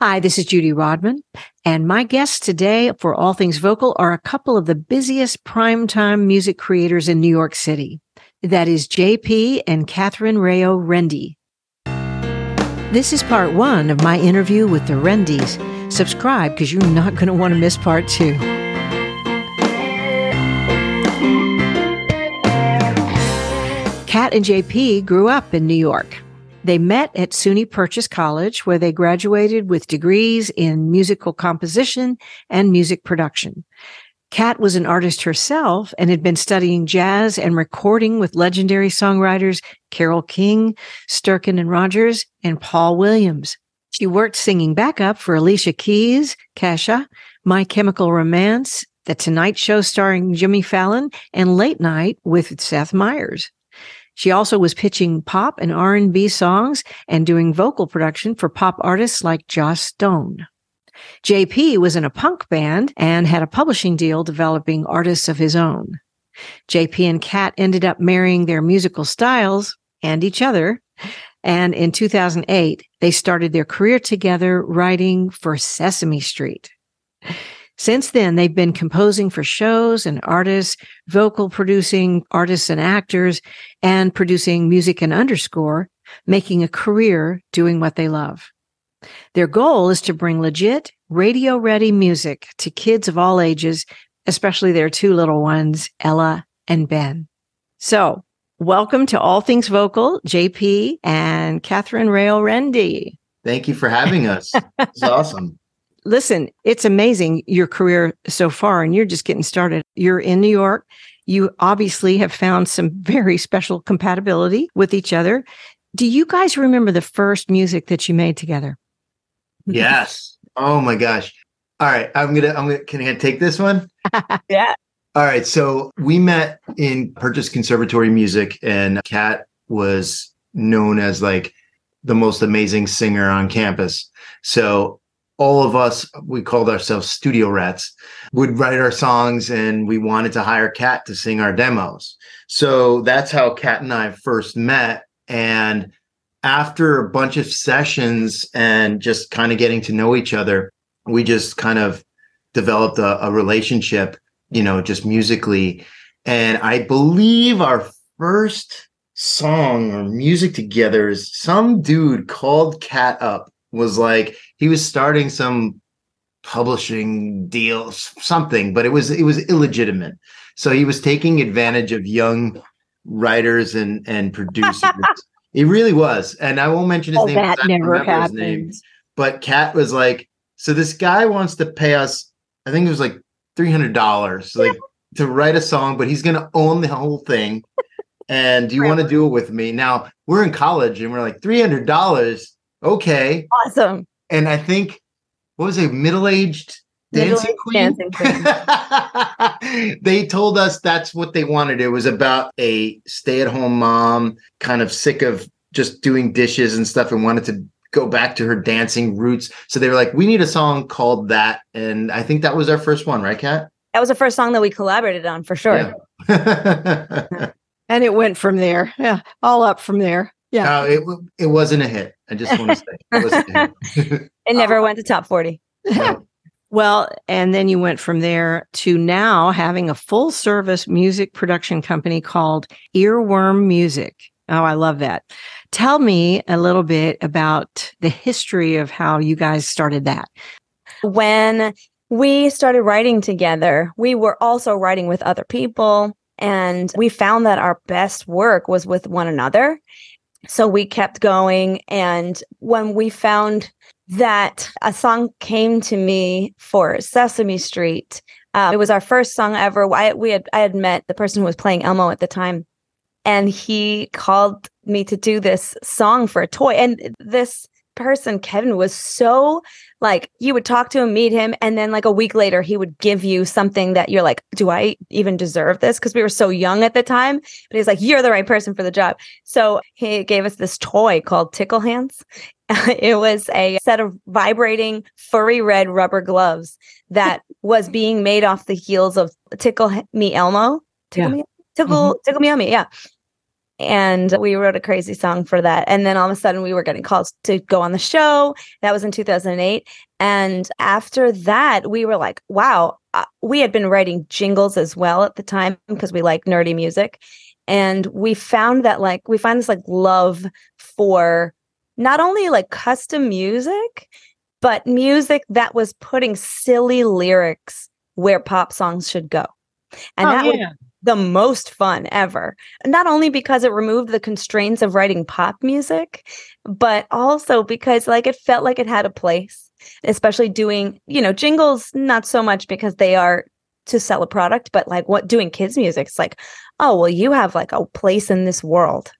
Hi, this is Judy Rodman, and my guests today for All Things Vocal are a couple of the busiest primetime music creators in New York City. That is JP and Kathryn Raio Rende. This is part one of my interview with the Rendes. Subscribe because you're not going to want to miss part two. Kat and JP grew up in New York. They met at SUNY Purchase College, where they graduated with degrees in musical composition and music production. Kat was an artist herself and had been studying jazz and recording with legendary songwriters Carole King, Sterkin and Rogers, and Paul Williams. She worked singing backup for Alicia Keys, Kesha, My Chemical Romance, The Tonight Show starring Jimmy Fallon, and Late Night with Seth Meyers. She also was pitching pop and R&B songs and doing vocal production for pop artists like Joss Stone. JP was in a punk band and had a publishing deal developing artists of his own. JP and Kat ended up marrying their musical styles and each other. And in 2008, they started their career together writing for Sesame Street. Since then, they've been composing for shows and artists, vocal producing artists and actors, and producing music and underscore, making a career doing what they love. Their goal is to bring legit, radio ready music to kids of all ages, especially their two little ones, Ella and Ben. So, welcome to All Things Vocal, JP and Kathryn Raio Rende. Thank you for having us. It's awesome listen, it's amazing your career so far, and you're just getting started. You're in New York. You obviously have found some very special compatibility with each other. Do you guys remember the first music that you made together? Yes. Oh my gosh. All right. I'm gonna I'm gonna can I take this one? yeah. All right. So we met in Purchase Conservatory Music, and Kat was known as like the most amazing singer on campus. So all of us, we called ourselves studio rats, would write our songs and we wanted to hire Kat to sing our demos. So that's how Kat and I first met. And after a bunch of sessions and just kind of getting to know each other, we just kind of developed a, a relationship, you know, just musically. And I believe our first song or music together is some dude called Kat up was like he was starting some publishing deal something but it was it was illegitimate. So he was taking advantage of young writers and and producers. It really was and i won't mention his oh, name that never happened name, but kat was like so this guy wants to pay us i think it was like $300 like to write a song but he's going to own the whole thing and do you want to do it with me? Now we're in college and we're like $300 okay. Awesome. And I think what was a middle-aged dancing queen? Dancing queen. they told us that's what they wanted. It was about a stay-at-home mom, kind of sick of just doing dishes and stuff, and wanted to go back to her dancing roots. So they were like, "We need a song called that," and I think that was our first one, right, Kat? That was the first song that we collaborated on for sure. Yeah. and it went from there. Yeah, all up from there. Yeah. Uh, it it wasn't a hit. I just want to say it, it never went to top 40. well, and then you went from there to now having a full service music production company called Earworm Music. Oh, I love that. Tell me a little bit about the history of how you guys started that. When we started writing together, we were also writing with other people. And we found that our best work was with one another so we kept going. And when we found that a song came to me for Sesame Street, uh, it was our first song ever. I, we had I had met the person who was playing Elmo at the time, and he called me to do this song for a toy. And this person, Kevin, was so like you would talk to him, meet him, and then like a week later, he would give you something that you're like, do I even deserve this? Because we were so young at the time. But he's like, you're the right person for the job. So he gave us this toy called Tickle Hands. it was a set of vibrating furry red rubber gloves that was being made off the heels of Tickle Me Elmo. Tickle yeah. Me, Tickle, mm-hmm. Tickle Me Elmo. Yeah. And we wrote a crazy song for that. And then all of a sudden, we were getting calls to go on the show. That was in 2008. And after that, we were like, wow, uh, we had been writing jingles as well at the time because we like nerdy music. And we found that, like, we find this like love for not only like custom music, but music that was putting silly lyrics where pop songs should go. And Oh, that was yeah. The most fun ever. Not only because it removed the constraints of writing pop music, but also because like it felt like it had a place, especially doing, you know, jingles not so much because they are to sell a product, but like what doing kids music, it's like, oh, well, you have like a place in this world.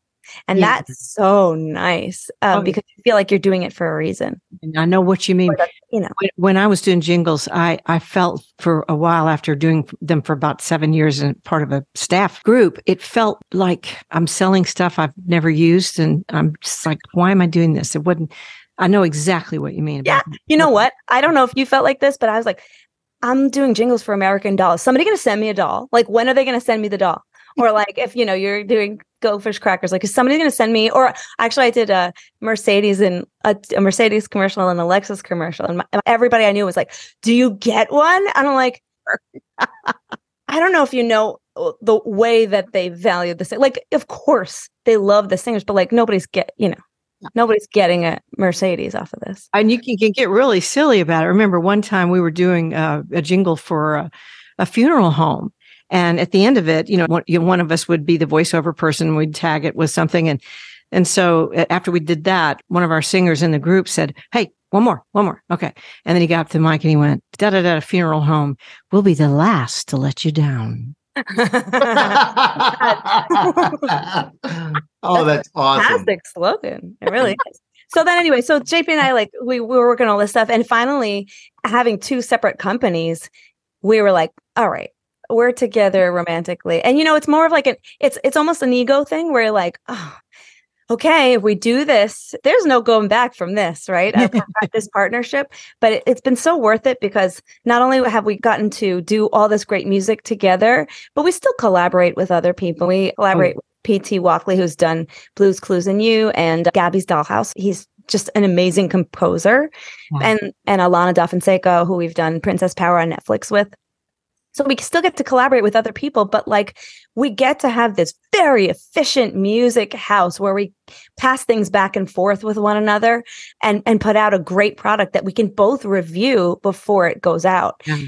And Yeah. that's so nice um, Oh, because you feel like you're doing it for a reason. I know what you mean. You know, When- When I was doing jingles, I, I felt for a while after doing them for about seven years and part of a staff group, it felt like I'm selling stuff I've never used. And I'm just like, why am I doing this? It wouldn't, I know exactly what you mean. Yeah. About You know what? I don't know if you felt like this, but I was like, I'm doing jingles for American Doll. Is somebody going to send me a doll? Like, when are they going to send me the doll? Or like, if you know you're doing Goldfish crackers, like, is somebody going to send me? Or actually, I did a Mercedes and a, a Mercedes commercial and a Lexus commercial, and my, everybody I knew was like, "Do you get one?" And I'm like, I don't know if you know uh, the way that they value sing- like. Of course, they love the singers, but like nobody's get you know nobody's getting a Mercedes off of this. and you can, can get really silly about it. Remember one time we were doing uh, a jingle for a, a funeral home. And at the end of it, you know, one, you know, one of us would be the voiceover person. We'd tag it with something. And, and so uh, after we did that, one of our singers in the group said, Hey, one more, one more. Okay. And then he got up to the mic and he went, da da da, funeral home. We'll be the last to let you down. oh, that's awesome. Fantastic slogan. It really is. So then anyway, so JP and I like we, we were working on all this stuff and finally having two separate companies, we were like, all right, we're together romantically. And you know, it's more of like an it's it's almost an ego thing where you're like, oh, okay, if we do this, there's no going back from this, right? This partnership, but it, it's been so worth it because not only have we gotten to do all this great music together, but we still collaborate with other people. We oh. collaborate with P.T. Walkley, who's done Blues Clues and You, and Gabby's Dollhouse. He's just an amazing composer, Wow. and and Alana Da Fonseca, who we've done Princess Power on Netflix with. So we still get to collaborate with other people, but like we get to have this very efficient music house where we pass things back and forth with one another and and put out a great product that we can both review before it goes out. Yeah.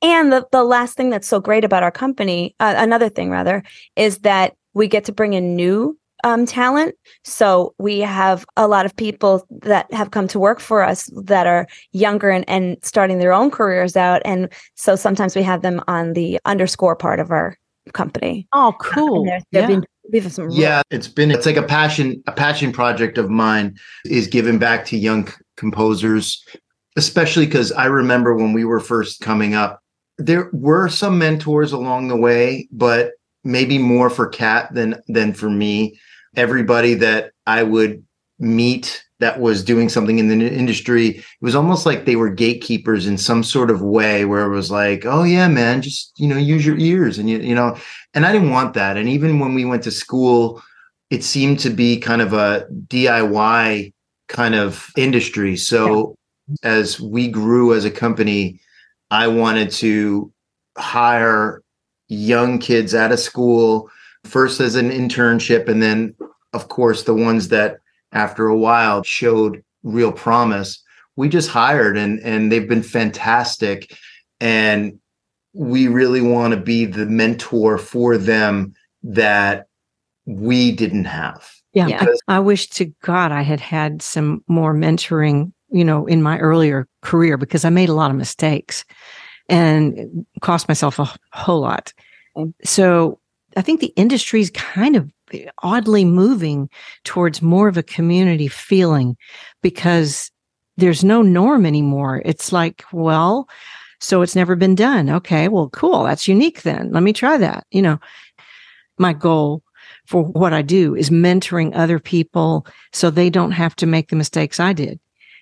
And the the last thing that's so great about our company, uh, another thing rather, is that we get to bring in new um, talent. So we have a lot of people that have come to work for us that are younger and, and starting their own careers out. And so sometimes we have them on the underscore part of our company. Oh, And cool. they're- they've Yeah. been we have some real- Yeah, it's been it's like a passion a passion project of mine is giving back to young c- composers, especially because I remember when we were first coming up, there were some mentors along the way, but maybe more for Kat than than for me. Everybody that I would meet that was doing something in the industry, it was almost like they were gatekeepers in some sort of way where it was like, oh yeah, man, just you know, use your ears and you you know, and I didn't want that. And even when we went to school, it seemed to be kind of a DIY kind of industry. So as we grew as a company, I wanted to hire young kids out of school first as an internship and then of course the ones that after a while showed real promise we just hired and and they've been fantastic and we really want to be the mentor for them that we didn't have Yeah. Yeah. I, I wish to God I had had some more mentoring, you know, in my earlier career because I made a lot of mistakes and cost myself a whole lot. So I think the industry is kind of oddly moving towards more of a community feeling because there's no norm anymore. It's like, well, so it's never been done. Okay, well, cool. That's unique then. Let me try that. You know, my goal for what I do is mentoring other people so they don't have to make the mistakes I did.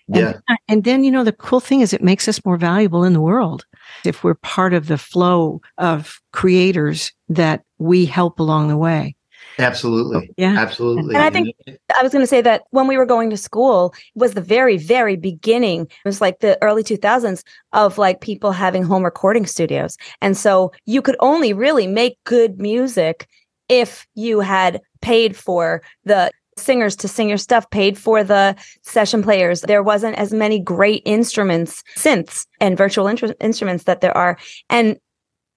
yeah And, and then, you know, the cool thing is it makes us more valuable in the world if we're part of the flow of creators that we help along the way. Absolutely. Oh, yeah. Absolutely. And I think I was going to say that when we were going to school was the very, very beginning. It was like the early 2000s of like people having home recording studios. And so you could only really make good music if you had paid for the singers to sing your stuff, paid for the session players. There wasn't as many great instruments, synths, and virtual instruments that there are. And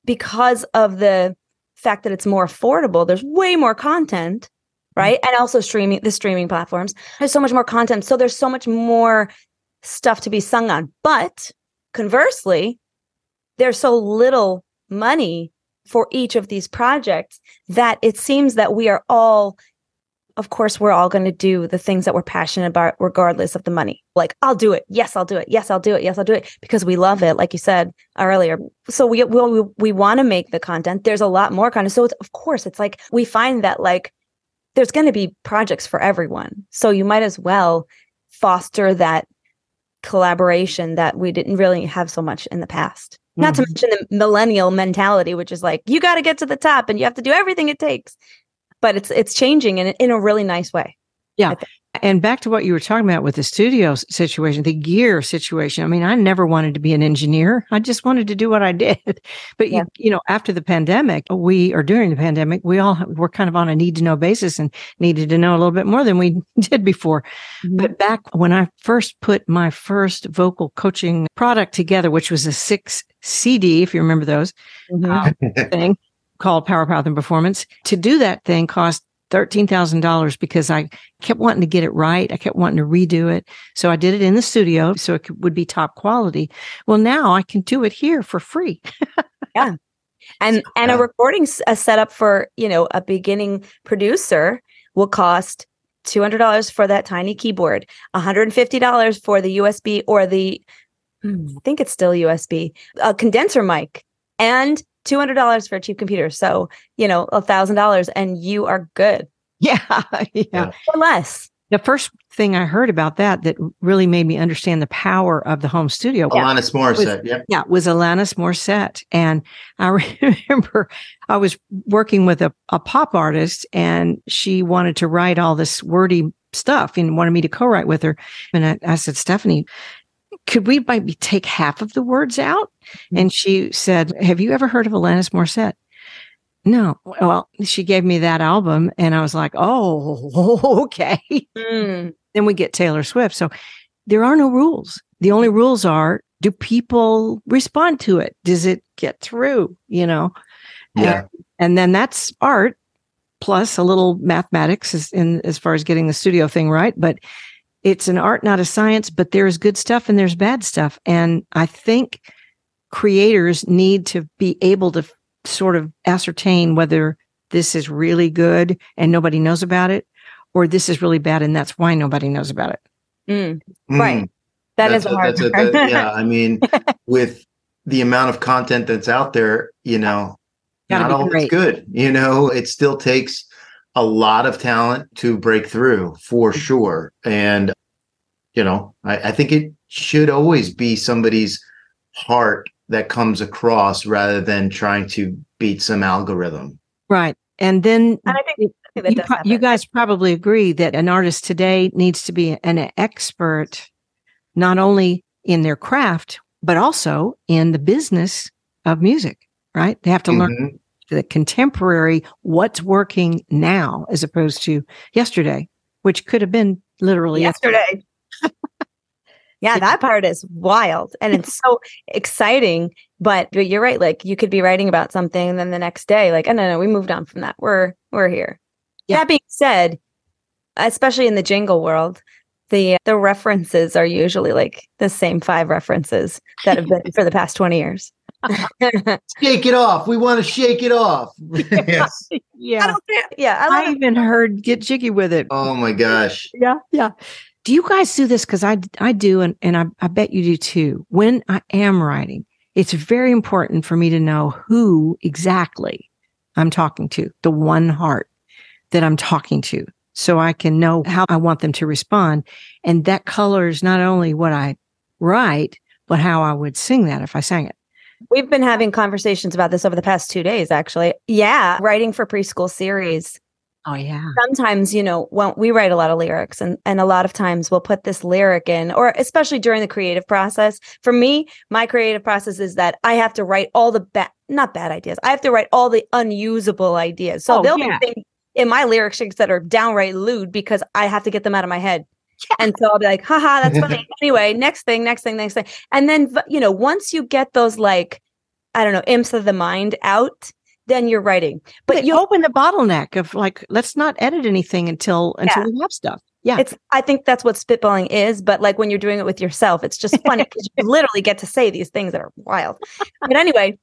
because of the fact that it's more affordable, there's way more content, mm-hmm. right? And also streaming, the streaming platforms. There's so much more content. So there's so much more stuff to be sung on. But conversely, there's so little money for each of these projects that it seems that we are all of course we're all going to do the things that we're passionate about regardless of the money. Like i'll do it. Yes i'll do it. Yes i'll do it. Yes i'll do it. Because we love it like you said earlier. So we we, we want to make the content. There's a lot more content. So it's, of course it's like we find that like there's going to be projects for everyone. So you might as well foster that collaboration that we didn't really have so much in the past. Not to mm-hmm. mention the millennial mentality, which is like you got to get to the top and you have to do everything it takes. But it's it's changing in in a really nice way. Yeah. And back to what you were talking about with the studio situation, the gear situation. I mean, I never wanted to be an engineer. I just wanted to do what I did. But Yeah. you, you know, after the pandemic, we or during the pandemic, we all were kind of on a need to know basis and needed to know a little bit more than we did before. But back when I first put my first vocal coaching product together, which was a six CD, if you remember those, Mhm. thing called Power Path and Performance. To do that thing cost $13,000 because I kept wanting to get it right. I kept wanting to redo it. So I did it in the studio so it could, would be top quality. Well, now I can do it here for free. Yeah. And and a recording a setup for you know a beginning producer will cost $200 for that tiny keyboard $150 for the usb or the hmm, i think it's still usb a condenser mic and $200 for a cheap computer so you know $1000 and you are good Yeah. yeah. Yeah. or less The first thing I heard about that that really made me understand the power of the home studio Alanis Morissette. Yep. Yeah, it was Alanis Morissette. And I remember I was working with a, a pop artist and she wanted to write all this wordy stuff and wanted me to co-write with her. And I, I said, Stephanie, could we maybe take half of the words out? And she said, Have you ever heard of Alanis Morissette? No. Well, she gave me that album and I was like, Oh, okay Mm, then we get Taylor Swift. So there are no rules. The only rules are do people respond to it? Does it get through? You know? Yeah. And then that's art plus a little mathematics in as far as getting the studio thing right. But it's an art, not a science, but there's good stuff and there's bad stuff. And I think creators need to be able to sort of ascertain whether this is really good and nobody knows about it or this is really bad and that's why nobody knows about it. mm. Mm. Right. That is That's a hard that's part. that- yeah, I mean, with the amount of content that's out there, you know, Gotta not all great. it's good. You know, it still takes a lot of talent to break through for Mm-hmm. sure. And, you know, I, I think it should always be somebody's heart that comes across rather than trying to beat some algorithm. Right. And then And I think, that you, pro- you guys probably agree that an artist today needs to be an expert not only in their craft but also in the business of music right they have to learn Mhm. The contemporary what's working now as opposed to yesterday which could have been literally yesterday. yeah, that part is wild and it's so exciting. But, but you're right. Like you could be writing about something, and then the next day, like, oh no, no, we moved on from that. We're we're here. Yeah. That being said, especially in the jingle world, the the references are usually like the same five references that have been for the past 20 years. I Shake it off. We want to shake it off. yes. yeah don't. Yeah, I I love it. even heard get jiggy with it Oh my gosh. yeah yeah do you guys do this because i i do and, and I, I bet you do too when i am writing it's very important for me to know who exactly i'm talking to the one heart that i'm talking to so i can know how i want them to respond and that colors not only what i write but how i would sing that if i sang it We've been having conversations about this over the past two days, actually. Yeah, writing for preschool series. Oh yeah. sometimes you know when we write a lot of lyrics and and a lot of times we'll put this lyric in or especially during the creative process for me my creative process is that i have to write all the bad not bad ideas i have to write all the unusable ideas so Oh, there'll yeah. be things in my lyric sheets that are downright lewd because i have to get them out of my head and so i'll be like haha that's funny. Anyway next thing next thing next thing. And then you know once you get those like i don't know imps of the mind out then you're writing. But you open the bottleneck of like, let's not edit anything until until we have stuff. Yeah. it's i think that's what spitballing is but like when you're doing it with yourself it's just funny because you literally get to say these things that are wild. But anyway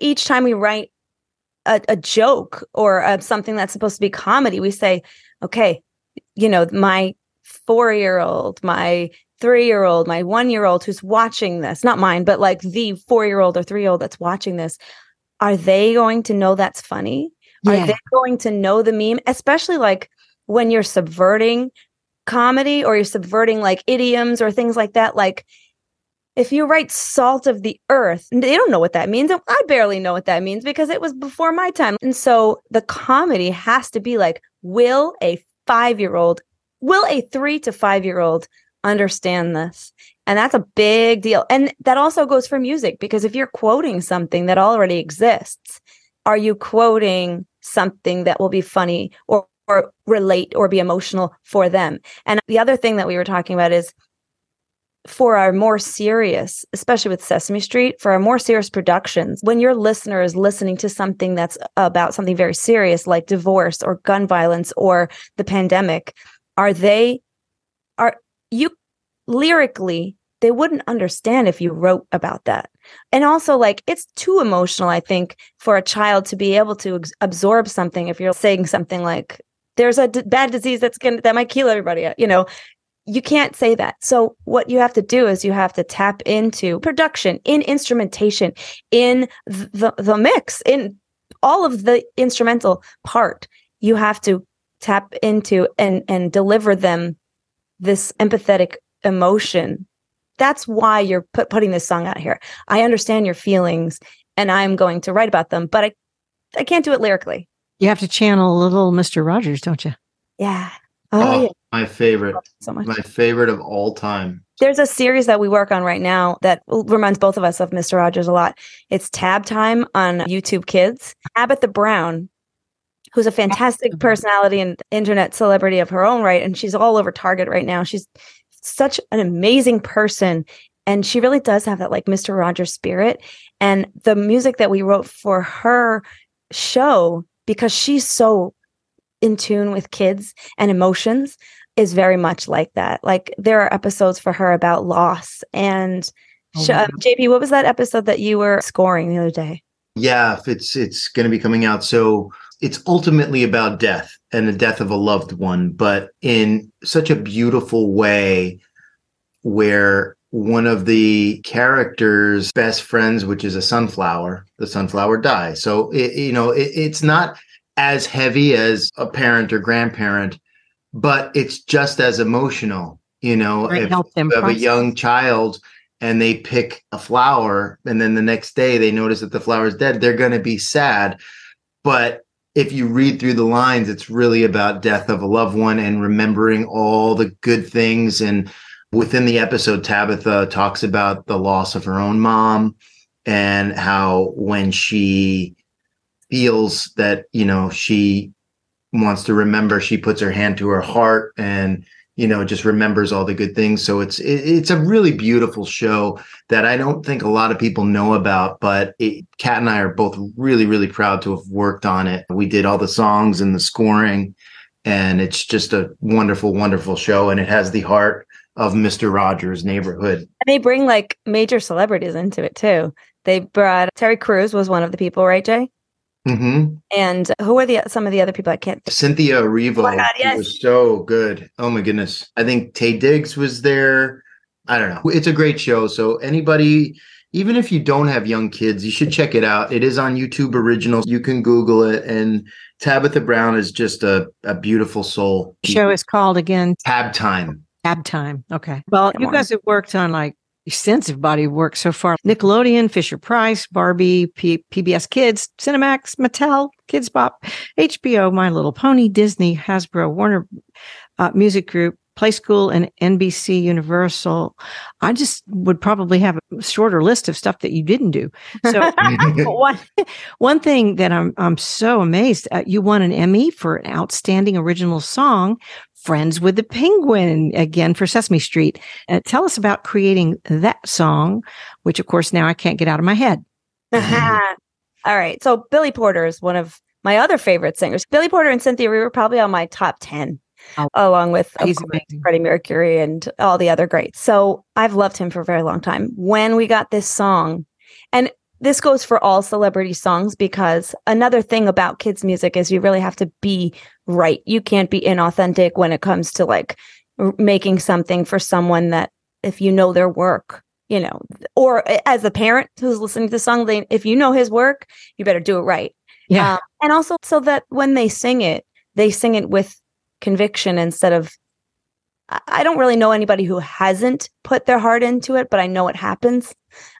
each time we write a, a joke or uh, something that's supposed to be comedy we say okay you know my four year old my three year old my one year old who's watching this not mine but like the four year old or three year old that's watching this are they going to know that's funny? Are they going to know the meme? Especially like when you're subverting comedy or you're subverting like idioms or things like that like if you write salt of the earth they don't know what that means i barely know what that means because it was before my time. And so the comedy has to be like will a 5 year old will a 3 to 5 year old understand this and that's a big deal and that also goes for music because if you're quoting something that already exists are you quoting something that will be funny or or relate or be emotional for them. And the other thing that we were talking about is for our more serious, especially with Sesame Street, for our more serious productions, when your listener is listening to something that's about something very serious like divorce or gun violence or the pandemic, are they are you lyrically they wouldn't understand if you wrote about that. And also like it's too emotional I think for a child to be able to ex- absorb something if you're saying something like there's a d- bad disease that's to that might kill everybody, uh, you know. You can't say that. So what you have to do is you have to tap into production, in instrumentation, in the the mix, in all of the instrumental part. You have to tap into and and deliver them this empathetic emotion. That's why you're put, putting this song out here. I understand your feelings and I'm going to write about them, but I I can't do it lyrically. You have to channel a little Mr. Rogers, don't you? Yeah. Oh, Oh, yeah. my favorite, So much. my favorite of all time. There's a series that we work on right now that reminds both of us of Mr. Rogers a lot. It's Tab Time on YouTube Kids. Tabitha Brown, who's a fantastic personality and internet celebrity of her own right, and she's all over Target right now. She's such an amazing person. And she really does have that like Mr. Rogers spirit. And the music that we wrote for her show, because she's so in tune with kids and emotions, is very much like that. Like there are episodes for her about loss and Oh, sh- um, JP, what was that episode that you were scoring the other day? Yeah, it's it's going to be coming out. So it's ultimately about death and the death of a loved one, but in such a beautiful way where one of the characters' best friends, which is a sunflower, the sunflower dies. So it, you know, it, it's not as heavy as a parent or grandparent, but it's just as emotional. You know, if you have a young child and they pick a flower and then the next day they notice that the flower is dead, they're going to be sad. But if you read through the lines, it's really about death of a loved one and remembering all the good things. And within the episode, Tabitha talks about the loss of her own mom and how when she feels that, you know, she wants to remember, she puts her hand to her heart and you know just remembers all the good things so it's it, it's a really beautiful show that i don't think a lot of people know about but it, kat and i are both really really proud to have worked on it we did all the songs and the scoring and it's just a wonderful wonderful show and it has the heart of mr rogers neighborhood And they bring like major celebrities into it too. They brought Terry Crews was one of the people, right, Jay? Hmm And who are the some of the other people? I can't. Think. cynthia erivo Oh God, yes. was so good oh my goodness i think taye diggs was there i don't know it's a great show so anybody even if you don't have young kids, you should check it out. It is on YouTube Originals. You can Google it. And Tabitha Brown is just a, a beautiful soul. The show is called again Tab Time. Tab Time. Okay. Well, Come you on. guys have worked on like extensive body of work so far. Nickelodeon, Fisher Price, Barbie, P- PBS Kids, Cinemax, Mattel. Kidz Bop, HBO, My Little Pony, Disney, Hasbro, Warner uh, Music Group, Play School, and NBC Universal. I just would probably have a shorter list of stuff that you didn't do. So one, one thing that I'm I'm so amazed at, you won an Emmy for an outstanding original song Friends with the Penguin again for Sesame Street. Uh, tell us about creating that song, which of course now I can't get out of my head. All right. So Billy Porter is one of my other favorite singers. Billy Porter and Cynthia were probably on my top 10, oh, along with course, Freddie Mercury and all the other greats. So I've loved him for a very long time. When we got this song, this goes for all celebrity songs because another thing about kids music is you really have to be right. You can't be inauthentic when it comes to like r- making something for someone that if you know their work, you know, or as a parent who's listening to the song, they, if you know his work, you better do it right. Yeah. Um, and also so that when they sing it, they sing it with conviction instead of I don't really know anybody who hasn't put their heart into it, but I know it happens.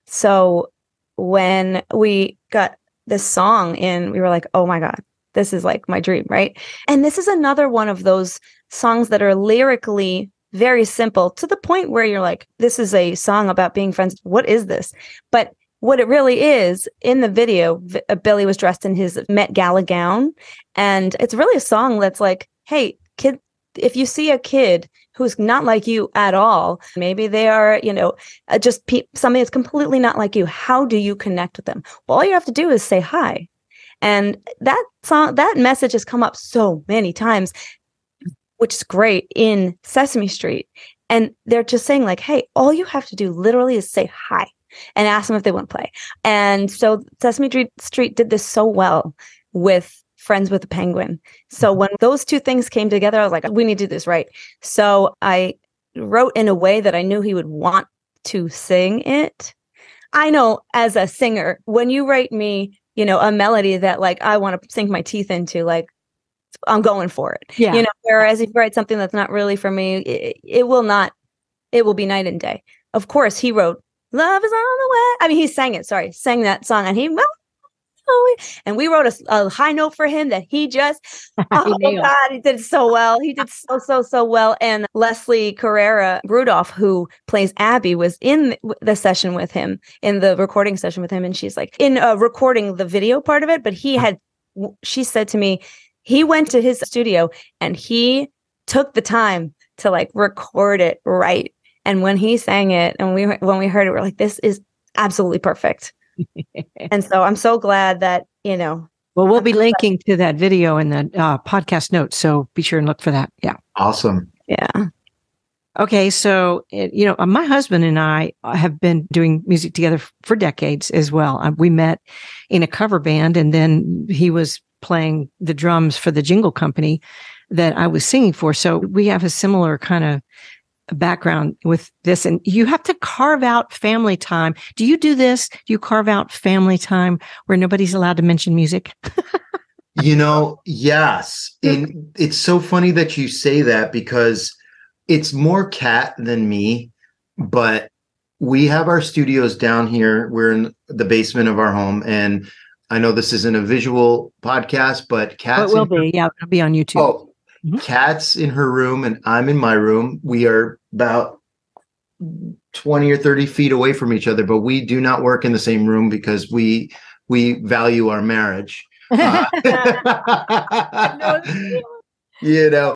So when we got this song in, we were like, oh my God, this is like my dream, right? And this is another one of those songs that are lyrically very simple to the point where you're like, this is a song about being friends. What is this? But what it really is in the video, uh, Billy was dressed in his Met Gala gown. And it's really a song that's like, hey, kid, if you see a kid who's not like you at all. Maybe they are, you know, uh, just pe- somebody that's completely not like you. How do you connect with them? Well, all you have to do is say hi. And that song, that message has come up so many times, which is great in Sesame Street. And they're just saying, like, hey, all you have to do literally is say hi and ask them if they want to play. And so Sesame Street did this so well with friends with a penguin. So mm-hmm. when those two things came together, I was like, we need to do this right. So I wrote in a way that I knew he would want to sing it. I know as a singer, when you write me, you know, a melody that like I want to sink my teeth into, like I'm going for it. Yeah. You know, whereas if you write something that's not really for me, it, it will not, it will be night and day. Of course, he wrote Love is on the way. I mean, he sang it, sorry, sang that song and he, well, and we wrote a, a, high note for him that he just oh my god he did so well. He did so so so well. And leslie carrara rudolph who plays abby was in the session with him in the recording session with him and she's like in uh, recording the video part of it but he had she said to me he went to his studio and he took the time to like record it right. And when he sang it and we when we heard it we're like this is absolutely perfect and so I'm so glad that, you know. Well, we'll I'm be linking to that video in the uh, podcast notes. So be sure and look for that. Yeah. Awesome. Yeah. Okay. So, it, you know, my husband and I have been doing music together for decades as well. Uh, we met in a cover band and then he was playing the drums for the jingle company that I was singing for. So we have a similar kind of background with this and you have to carve out family time. Do you do this? Do you carve out family time where nobody's allowed to mention music? you know, yes. And it's so funny that you say that because it's more Kat than me, but we have our studios down here. We're in the basement of our home and I know this isn't a visual podcast, but. Oh, it will be. Yeah, it'll be on YouTube. Oh, Mm-hmm. Kat's in her room and I'm in my room. We are about 20 or 30 feet away from each other, but we do not work in the same room because we we value our marriage. Uh, you know.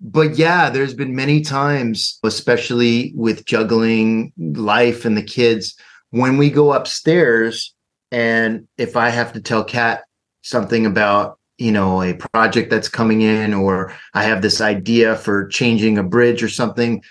But yeah, there's been many times, especially with juggling life and the kids, when we go upstairs and if I have to tell Kat something about you know a project that's coming in or i have this idea for changing a bridge or something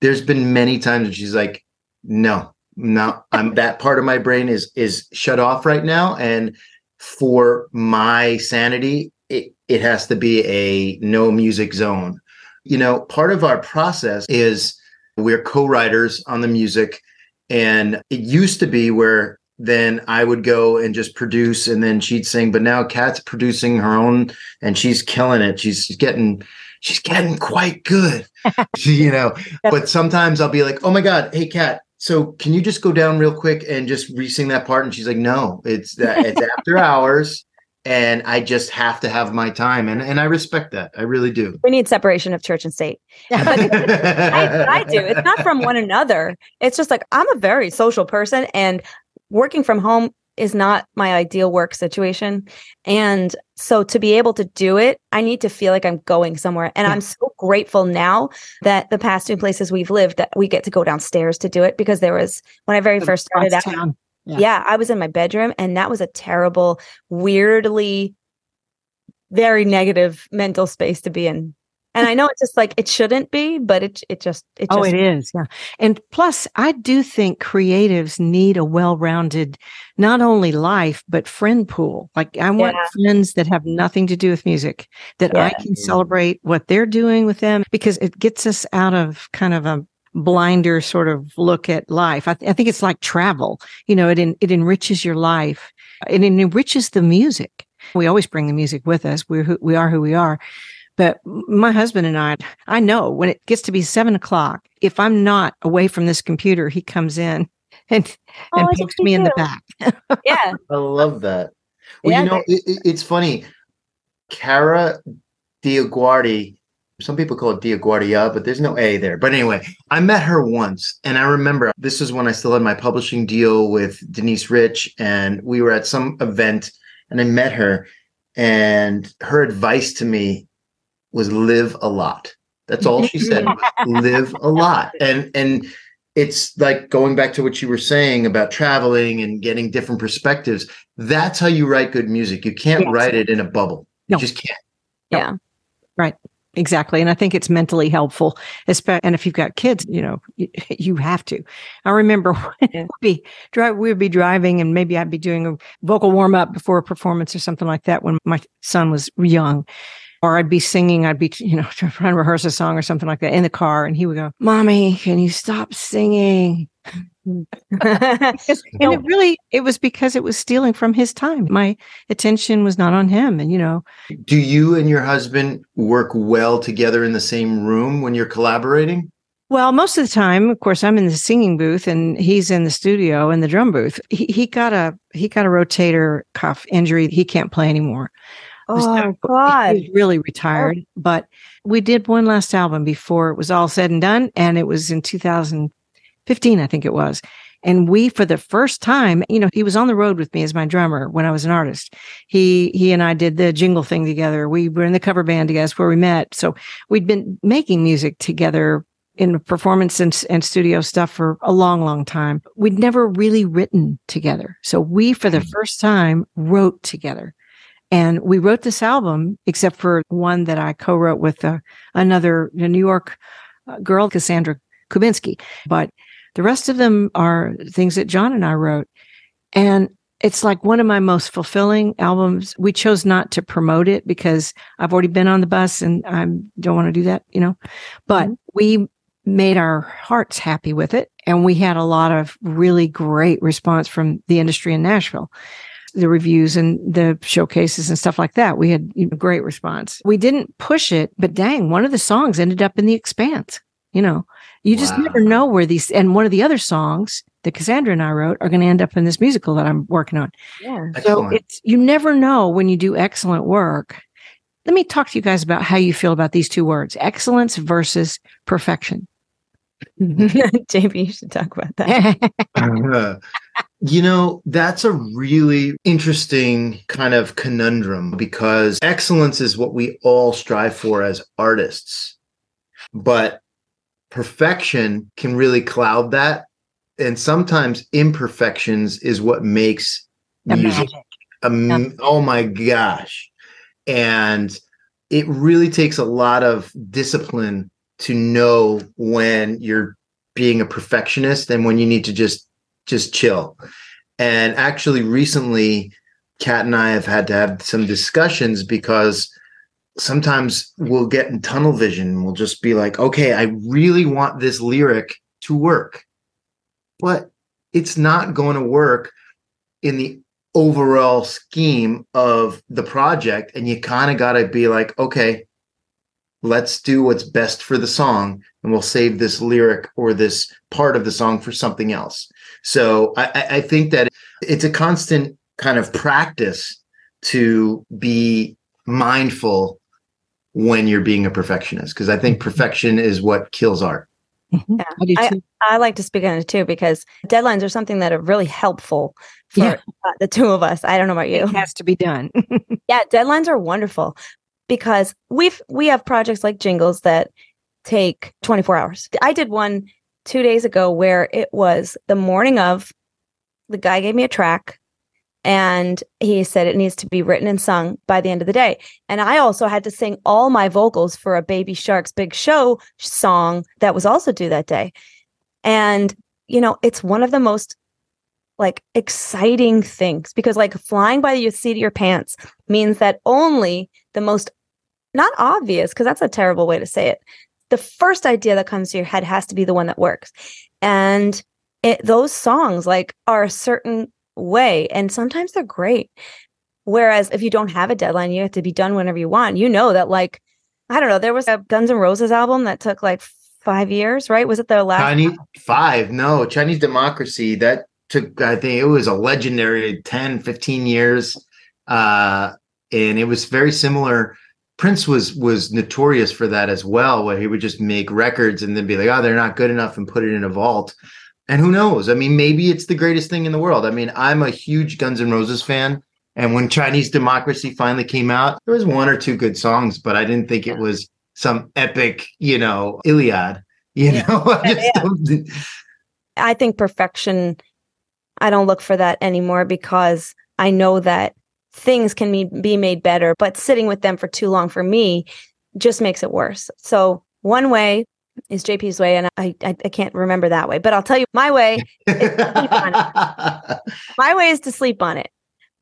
there's been many times she's like no no i'm that part of my brain is is shut off right now. And for my sanity it, it has to be a no music zone. You know part of our process is we're co-writers on the music and it used to be where then I would go and just produce and then she'd sing. But now Kat's producing her own and she's killing it. She's getting she's getting quite good. you know. But sometimes I'll be like, oh my God, hey Kat, so can you just go down real quick and just re-sing that part? And she's like, no, it's that it's after hours. and I just have to have my time. And and I respect that. I really do. We need separation of church and state. I, I do. It's not from one another. It's just like I'm a very social person and working from home is not my ideal work situation. And so to be able to do it, I need to feel like I'm going somewhere. And yeah. I'm so grateful now that the past two places we've lived that we get to go downstairs to do it because there was when I very the first started out. Yeah. yeah, I was in my bedroom and that was a terrible, weirdly very negative mental space to be in and I know it's just like it shouldn't be, but it it just it oh, it is, yeah. And plus, I do think creatives need a well-rounded, not only life but friend pool. Like I want yeah. friends that have nothing to do with music that yeah. I can celebrate what they're doing with them because it gets us out of kind of a blinder sort of look at life. I, th- I think it's like travel. You know, it en- it enriches your life. It enriches the music. We always bring the music with us. We're who, we are who we are. But my husband and I, I know when it gets to be seven o'clock, if I'm not away from this computer, he comes in and oh, and pokes me too. in the back. yeah, I love that. Well, yeah, you know, it, it's funny. Kara DioGuardi, some people call it Diaguardia, but there's no A there. But anyway, I met her once, and I remember this was when I still had my publishing deal with Denise Rich, and we were at some event, and I met her, and her advice to me was live a lot. That's all she said. live a lot. And and it's like going back to what you were saying about traveling and getting different perspectives. That's how you write good music. You can't yes. write it in a bubble. You just can't. Yeah. Right. Exactly. And I think it's mentally helpful. Especially, and if you've got kids, you know, you, you have to. I remember we'd be, drive, we'd be driving and maybe I'd be doing a vocal warm up before a performance or something like that when my son was young or I'd be singing, I'd be, you know, trying to rehearse a song or something like that in the car. And he would go, Mommy, can you stop singing? and it really, it was because it was stealing from his time. My attention was not on him. And, you know, do you and your husband work well together in the same room when you're collaborating? Well, most of the time, of course, I'm in the singing booth and he's in the studio in the drum booth. He, he got a he got a rotator cuff injury. He can't play anymore. Oh God! He's really retired, oh. but we did one last album before it was all said and done, and it was in 2015, I think it was. And we, for the first time, you know, he was on the road with me as my drummer when I was an artist. He he and I did the jingle thing together. We were in the cover band together. That's where we met. So we'd been making music together in performance and, and studio stuff for a long, long time. We'd never really written together. So we, for the mm. first time, wrote together. And we wrote this album, except for one that I co-wrote with uh, another New York uh, girl, Cassandra Kubinski. But the rest of them are things that John and I wrote. And it's like one of my most fulfilling albums. We chose not to promote it because I've already been on the bus and I don't want to do that, you know. But mm-hmm. we made our hearts happy with it. And we had a lot of really great response from the industry in Nashville the reviews and the showcases and stuff like that. We had a great response. We didn't push it, but dang, one of the songs ended up in the expanse. You know, you just wow. never know where these, and one of the other songs that Cassandra and I wrote are going to end up in this musical that I'm working on. Yeah. So it's, you never know when you do excellent work. Let me talk to you guys about how you feel about these two words excellence versus perfection. JP, you should talk about that. You know, that's a really interesting kind of conundrum because excellence is what we all strive for as artists. But perfection can really cloud that. And sometimes imperfections is what makes the music. Um, Oh my gosh. And it really takes a lot of discipline to know when you're being a perfectionist and when you need to just just chill. And actually, recently, Kat and I have had to have some discussions because sometimes we'll get in tunnel vision. We'll just be like, okay, I really want this lyric to work, but it's not going to work in the overall scheme of the project. And you kind of got to be like, okay, let's do what's best for the song and we'll save this lyric or this part of the song for something else. So I, I think that it's a constant kind of practice to be mindful when you're being a perfectionist because I think perfection is what kills art. Mhm. Yeah. I I- like to speak on it too because deadlines are something that are really helpful for Yeah. uh, the two of us. I don't know about you. It has to be done. Yeah, deadlines are wonderful because we've we have projects like jingles that take 24 hours. I did one 2 days ago where it was the morning of the guy gave me a track and he said it needs to be written and sung by the end of the day. And I also had to sing all my vocals for a Baby Sharks Big Show song that was also due that day. And you know, it's one of the most like exciting things because like flying by the seat of your pants means that only the most not obvious because that's a terrible way to say it the first idea that comes to your head has to be the one that works and it, those songs like are a certain way and sometimes they're great whereas if you don't have a deadline you have to be done whenever you want you know that like i don't know there was a guns N' roses album that took like five years right was it their last Chinese five, no, Chinese democracy that took I think it was a legendary 10, 15 years. Uh and it was very similar. Prince was was notorious for that as well, where he would just make records and then be like, oh, they're not good enough and put it in a vault. And who knows? I mean, maybe it's the greatest thing in the world. I mean, I'm a huge Guns N' Roses fan. And when Chinese Democracy finally came out, there was one or two good songs, but I didn't think it was some epic, you know, Iliad. You Yeah. know, I Yeah. I think perfection, I don't look for that anymore because I know that things can be, be made better, but sitting with them for too long for me just makes it worse. So, one way is JP's way, and I, I, I can't remember that way, but I'll tell you my way. My way is to sleep on it.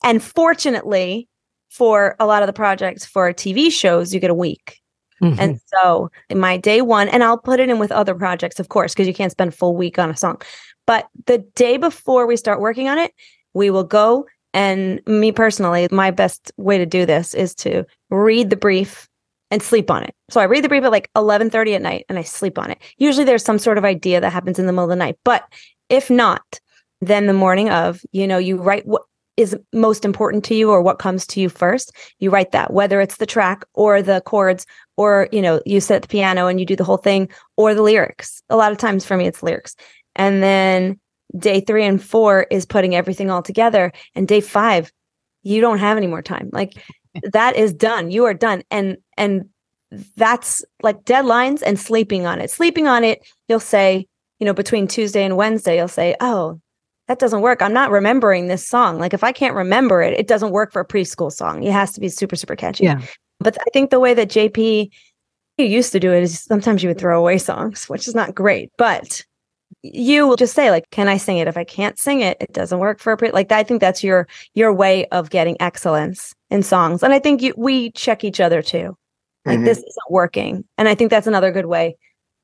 And fortunately, for a lot of the projects for TV shows, you get a week. Mhm. And so my day one, and I'll put it in with other projects, of course, because you can't spend a full week on a song. But the day before we start working on it, we will go. And me personally, my best way to do this is to read the brief and sleep on it. So I read the brief at like 11:30 at night and I sleep on it. Usually there's some sort of idea that happens in the middle of the night. But if not, then the morning of, you know, you write what is most important to you or what comes to you first. You write that, whether it's the track or the chords or you know you sit at the piano and you do the whole thing or the lyrics a lot of times for me it's lyrics and then day three and four is putting everything all together and day five you don't have any more time. Like that is done. You are done. And and that's like deadlines and sleeping on it. Sleeping on it you'll say you know between tuesday and wednesday you'll say oh that doesn't work. I'm not remembering this song. Like if i can't remember it it doesn't work for a preschool song. It has to be super super catchy. Yeah. but I think the way that JP you used to do it is sometimes you would throw away songs, which is not great. But you will just say like, "Can I sing it?" If I can't sing it, it doesn't work for a pre- like. I think that's your your way of getting excellence in songs, and I think you, we check each other too. Like Mhm. this isn't working, and I think that's another good way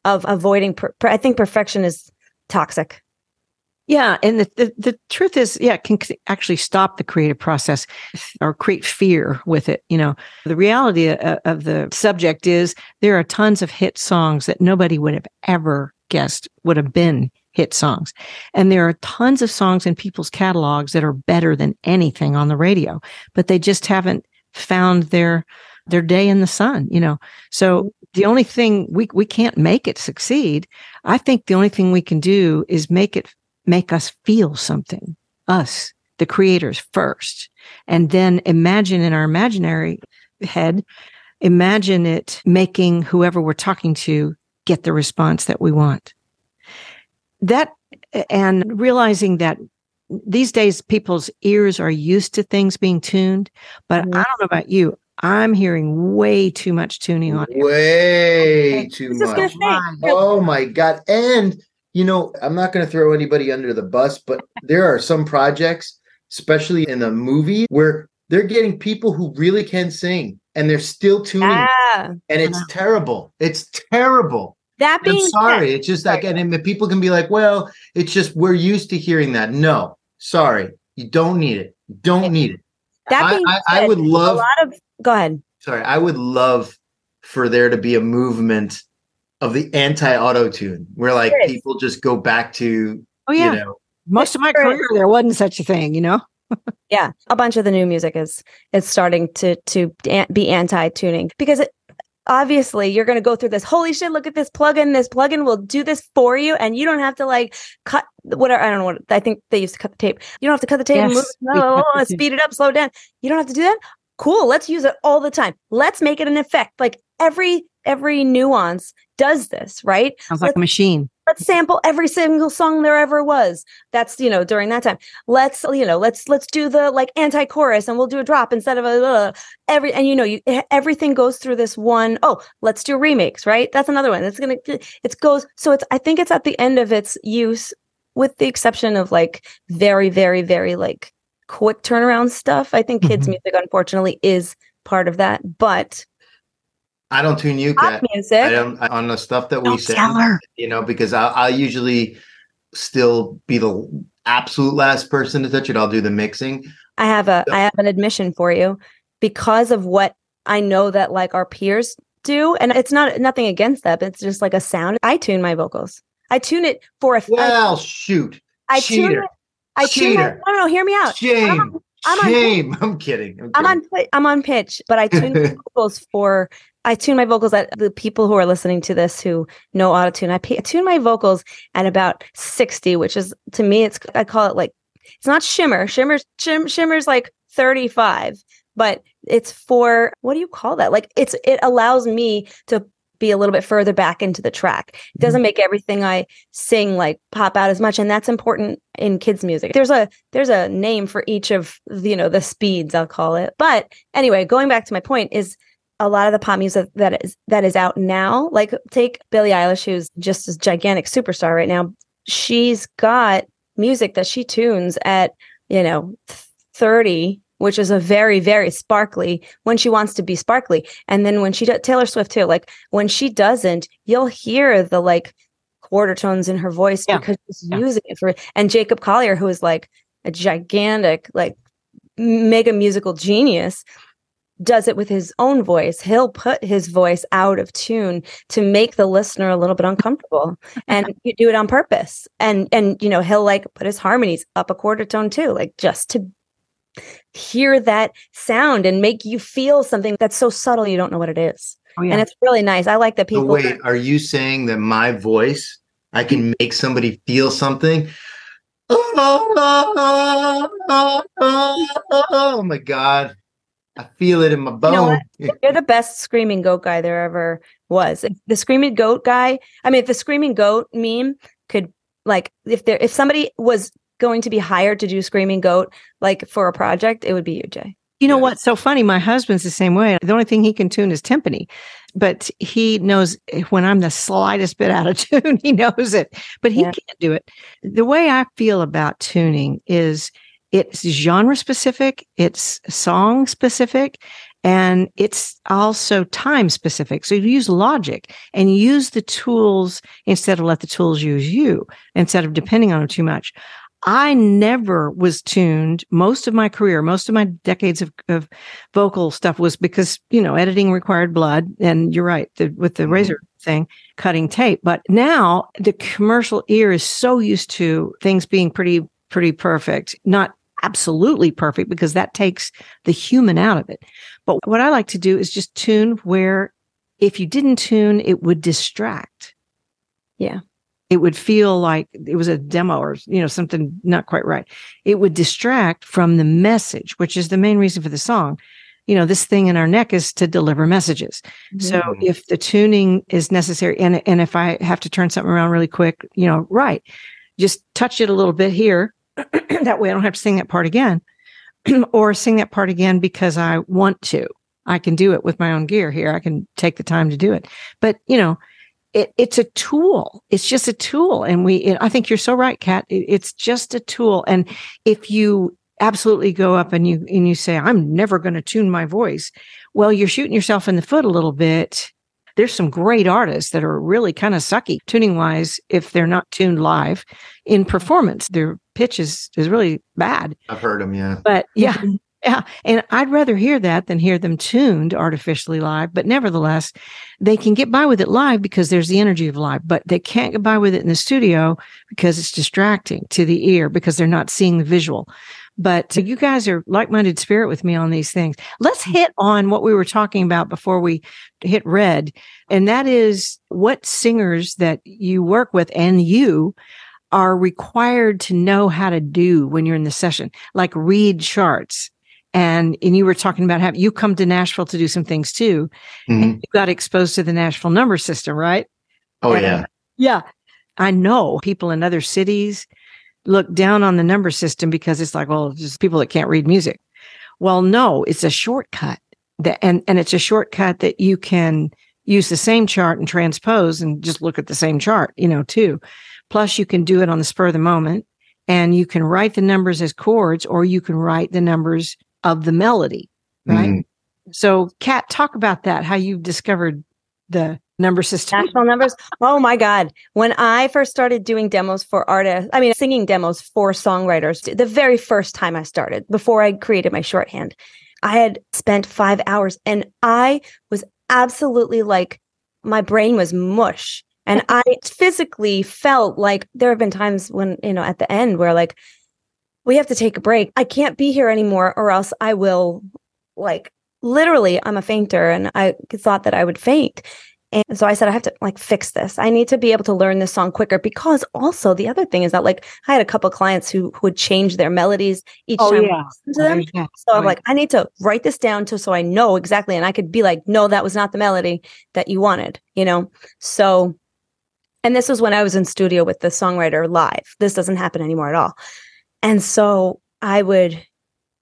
of avoiding. Per- per- I think perfection is toxic. Yeah, and the, the the truth is, yeah, it can actually stop the creative process or create fear with it. You know, the reality of, of the subject is there are tons of hit songs that nobody would have ever guessed would have been hit songs, and there are tons of songs in people's catalogs that are better than anything on the radio, but they just haven't found their their day in the sun. You know, so the only thing we we can't make it succeed. I think the only thing we can do is make it make us feel something, us, the creators first, and then imagine in our imaginary head, imagine it making whoever we're talking to get the response that we want. That and realizing that these days people's ears are used to things being tuned, but Mhm. I don't know about you. I'm hearing way too much tuning on. air. Way too I was just gonna much. Oh my god! And you know, I'm not going to throw anybody under the bus, but there are some projects, especially in the movie, where they're getting people who really can sing, and they're still tuning, ah, and it's know. terrible. It's terrible. that I'm being sorry. said, It's just like, and then people can be like, "Well, it's just we're used to hearing that." No, sorry, you don't need it. You don't need it. that I, being I, I said, would a love lot of go ahead. sorry, I would love for there to be a movement of the anti-auto tune where like people just go back to Oh yeah, you know most of my career there wasn't such a thing. You know, yeah, a bunch of the new music is is starting to to be anti-tuning because it, obviously you're going to go through this holy shit look at this plugin this plugin will do this for you and you don't have to like cut whatever i don't know what i think they used to cut the tape. You don't have to cut the tape yes. move, no, speed it up slow it down. You don't have to do that? Cool let's use it all the time. Let's make it an effect. Like every every nuance does this right? Sounds like let's, a machine let's sample every single song there ever was. That's you know during that time. Let's you know let's let's do the like anti-chorus and we'll do a drop instead of a uh, every and you know you everything goes through this one oh let's do remakes right? That's another one. It's gonna it goes so it's i think it's at the end of its use with the exception of like very very very like quick turnaround stuff. I think kids mm-hmm. music unfortunately is part of that but I don't tune you, Kat. Music. I don't on the stuff that we say. You know, because I, I usually still be the absolute last person to touch it. I'll do the mixing. I have a so. I have an admission for you because of what I know that like our peers do, and it's not nothing against that, but it's just like a sound. I tune my vocals. I tune it for a. Well, I, shoot. I Cheater. tune it. I Cheater. tune. My, no, no, hear me out. Shame. I'm, I'm Shame. On, I'm kidding. I'm, I'm on. I'm on pitch, but I tune my vocals for I tune my vocals at the people who are listening to this who know auto tune. I, tune my vocals at about 60, which is to me, it's, I call it like, it's not shimmer. Shimmer's, shim, shimmer's like 35, but it's for, what do you call that? Like it's, it allows me to be a little bit further back into the track. It mm-hmm. doesn't make everything I sing like pop out as much. And that's important in kids music. There's a, there's a name for each of, you know, the speeds, I'll call it. But anyway, going back to my point is, a lot of the pop music that is that is out now, like take Billie Eilish, who's just a gigantic superstar right now. She's got music that she tunes at, you know, 30, which is a very, very sparkly when she wants to be sparkly. And then when she does Taylor Swift too, like when she doesn't, you'll hear the like quarter tones in her voice yeah. because she's yeah. using it for and Jacob Collier, who is like a gigantic, like mega musical genius does it with his own voice. He'll put his voice out of tune to make the listener a little bit uncomfortable. and you do it on purpose. And and you know, he'll like put his harmonies up a quarter tone too, like just to hear that sound and make you feel something that's so subtle you don't know what it is. Oh, yeah. And it's really nice. I like that people so wait, are you saying that my voice I can make somebody feel something? Oh my god. I feel it in my bone. You know You're the best screaming goat guy there ever was. If the screaming goat guy, I mean, if the screaming goat meme could like if there if somebody was going to be hired to do screaming goat like for a project, it would be you, Jay. You know what's so funny? My husband's the same way. The only thing he can tune is timpani, but he knows eh, when I'm the slightest bit out of tune, he knows it, but he yeah. can't do it. The way I feel about tuning is it's genre specific, it's song specific, and it's also time specific. So you use logic and use the tools instead of let the tools use you instead of depending on them too much. I never was tuned. Most of my career, most of my decades of, of vocal stuff was because, you know, editing required blood. And you're right, the, with the mm-hmm. razor thing, cutting tape. But now the commercial ear is so used to things being pretty, pretty perfect, not absolutely perfect because that takes the human out of it. But what I like to do is just tune where if you didn't tune, it would distract. Yeah. It would feel like it was a demo or, you know, something not quite right. It would distract from the message, which is the main reason for the song. You know, this thing in our neck is to deliver messages. Mm-hmm. So if the tuning is necessary and, and if I have to turn something around really quick, you know, right, just touch it a little bit here that way I don't have to sing that part again or sing that part again because I want to. I can do it with my own gear here. I can take the time to do it. But, you know, it, it's a tool. It's just a tool. And we, it, I think you're so right, Kat. It, it's just a tool. And if you absolutely go up and you, and you say, I'm never going to tune my voice, well, you're shooting yourself in the foot a little bit there's some great artists that are really kind of sucky tuning wise if they're not tuned live in performance. Their pitch is, is really bad. I've heard them, yeah. But yeah. Yeah. And I'd rather hear that than hear them tuned artificially live. But nevertheless, they can get by with it live because there's the energy of live, but they can't get by with it in the studio because it's distracting to the ear because they're not seeing the visual. But you guys are like minded spirit with me on these things. Let's hit on what we were talking about before we hit red. And that is what singers that you work with and you are required to know how to do when you're in the session, like read charts. And, and you were talking about how you come to Nashville to do some things too. Mm-hmm. And you got exposed to the Nashville number system, right? Oh, and, yeah. Yeah. I know people in other cities look down on the number system because it's like, well, just people that can't read music. Well, no, it's a shortcut that, and, and it's a shortcut that you can use the same chart and transpose and just look at the same chart, you know, too. Plus you can do it on the spur of the moment and you can write the numbers as chords or you can write the numbers of the melody, right? Mm. So Kat, talk about that, how you've discovered the number system. Nashville numbers. Oh my God. When I first started doing demos for artists, I mean, singing demos for songwriters, the very first time I started, before I created my shorthand, I had spent five hours and I was absolutely like, my brain was mush. And I physically felt like there have been times when, you know, at the end where like, we have to take a break. I can't be here anymore, or else I will like literally, I'm a fainter and I thought that I would faint. And so I said, I have to like fix this. I need to be able to learn this song quicker because also the other thing is that like I had a couple clients who, who would change their melodies each oh, time yeah. to oh, them. Oh, yeah. So I'm like, I need to write this down to so I know exactly. And I could be like, no, that was not the melody that you wanted, you know? So, and this was when I was in studio with the songwriter live. This doesn't happen anymore at all. And so I would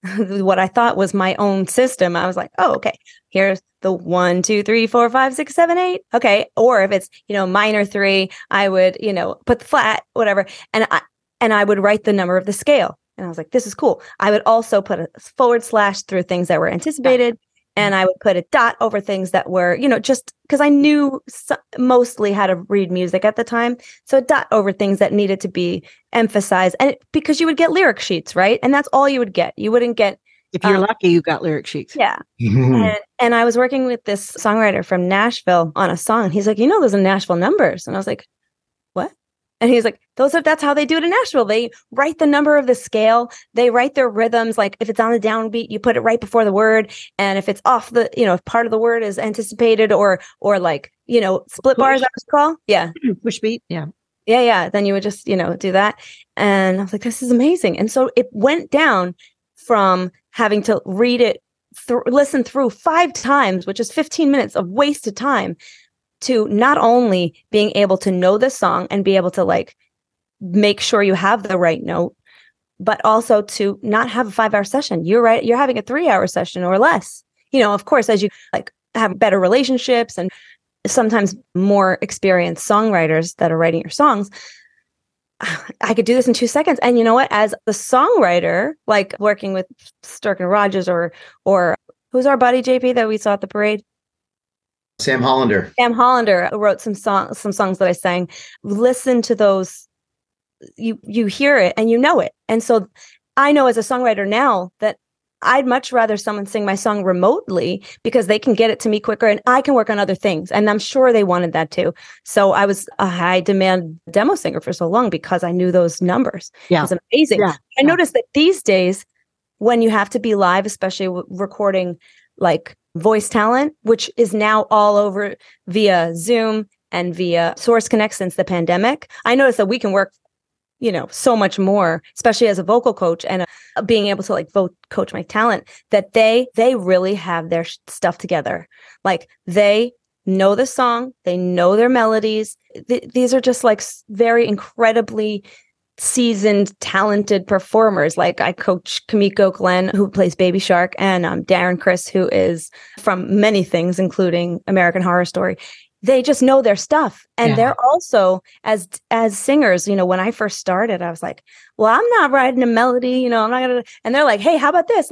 what I thought was my own system. I was like, oh, okay, here's the one, two, three, four, five, six, seven, eight. Okay. Or if it's, you know, minor three, I would, you know, put the flat, whatever. And I and I would write the number of the scale. And I was like, this is cool. I would also put a forward slash through things that were anticipated and I would put a dot over things that were, you know, just because I knew so- mostly how to read music at the time. So a dot over things that needed to be emphasized, and it, because you would get lyric sheets, right? And that's all you would get. You wouldn't get. If you're um, lucky, you got lyric sheets. Yeah. and, and I was working with this songwriter from Nashville on a song. He's like, you know, those are Nashville numbers, and I was like, what? and he's like, those are that's how they do it in Nashville. They write the number of the scale. They write their rhythms. Like if it's on the downbeat, you put it right before the word. And if it's off the, you know, if part of the word is anticipated or or like, you know, split push. bars, I was call. Yeah. Push beat. Yeah. Yeah, yeah. Then you would just, you know, do that. And I was like, this is amazing. And so it went down from having to read it, th- listen through five times, which is 15 minutes of wasted time, to not only being able to know the song and be able to like make sure you have the right note but also to not have a 5 hour session. You're right you're having a 3 hour session or less. You know of course as you like have better relationships and sometimes more experienced songwriters that are writing your songs I could do this in two seconds. And you know what? As the songwriter, like working with Sturken Rogers or or who's our buddy JP that we saw at the parade? Sam Hollander. Sam Hollander wrote some songs, some songs that I sang. Listen to those. You you hear it and you know it. And so I know as a songwriter now that I'd much rather someone sing my song remotely because they can get it to me quicker and I can work on other things. And I'm sure they wanted that too. So I was a high demand demo singer for so long because I knew those numbers. Yeah. It was amazing. Yeah. I yeah. noticed that these days, when you have to be live, especially recording like voice talent, which is now all over via Zoom and via Source Connect since the pandemic. I noticed that we can work, you know, so much more, especially as a vocal coach and uh, being able to like vote coach my talent. That they they really have their stuff together. Like they know the song, they know their melodies. Th- these are just like very incredibly seasoned, talented performers. Like I coach Kimiko Glenn, who plays Baby Shark, and um, Darren Criss who is from many things, including American Horror Story. They just know their stuff, and yeah. they're also as as singers. You know, when I first started, I was like, "Well, I'm not writing a melody. You know, I'm not gonna." And they're like, "Hey, how about this?"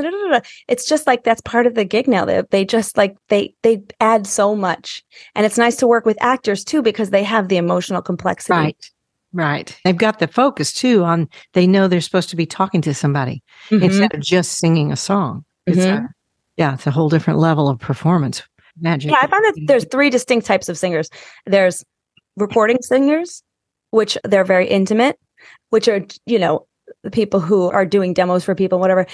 It's just like that's part of the gig now. They they just like they they add so much, and it's nice to work with actors too because they have the emotional complexity. Right Right. They've got the focus too on they know they're supposed to be talking to somebody mm-hmm. instead of just singing a song. It's mm-hmm. a, yeah, it's a whole different level of performance magic. Yeah, I found that there's three distinct types of singers. There's recording singers, which they're very intimate, which are, you know, the people who are doing demos for people, whatever.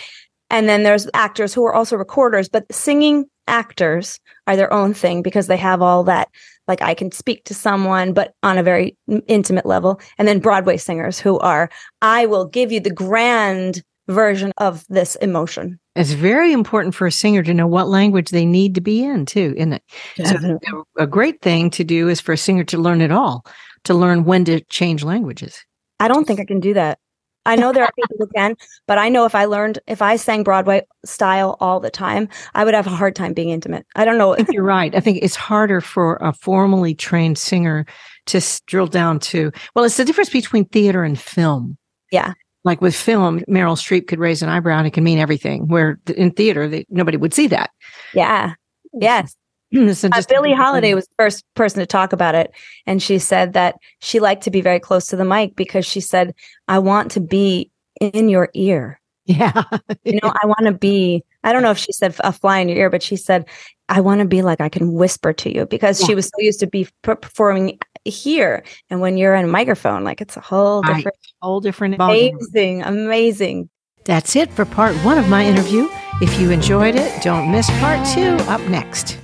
And then there's actors who are also recorders, but singing actors are their own thing because they have all that like I can speak to someone but on a very intimate level and then Broadway singers who are I will give you the grand version of this emotion. It's very important for a singer to know what language they need to be in too, isn't it? Definitely. So a great thing to do is for a singer to learn it all, to learn when to change languages. I don't think I can do that. I know there are people who can, but I know if I learned, if I sang Broadway style all the time, I would have a hard time being intimate. I don't know. I think you're right. I think it's harder for a formally trained singer to drill down to, well, it's the difference between theater and film. Yeah. Like with film, Meryl Streep could raise an eyebrow and it can mean everything, where in theater, they, nobody would see that. Yeah. Yes. so uh, Billie Holiday was the first person to talk about it. And she said that she liked to be very close to the mic because she said, I want to be in your ear. Yeah. you know, I want to be, I don't know if she said a fly in your ear, but she said, I want to be like I can whisper to you because yeah. she was so used to be performing here. And when you're in a microphone, like it's a whole different, right. whole different, amazing, amazing. That's it for part one of my interview. If you enjoyed it, don't miss part two up next.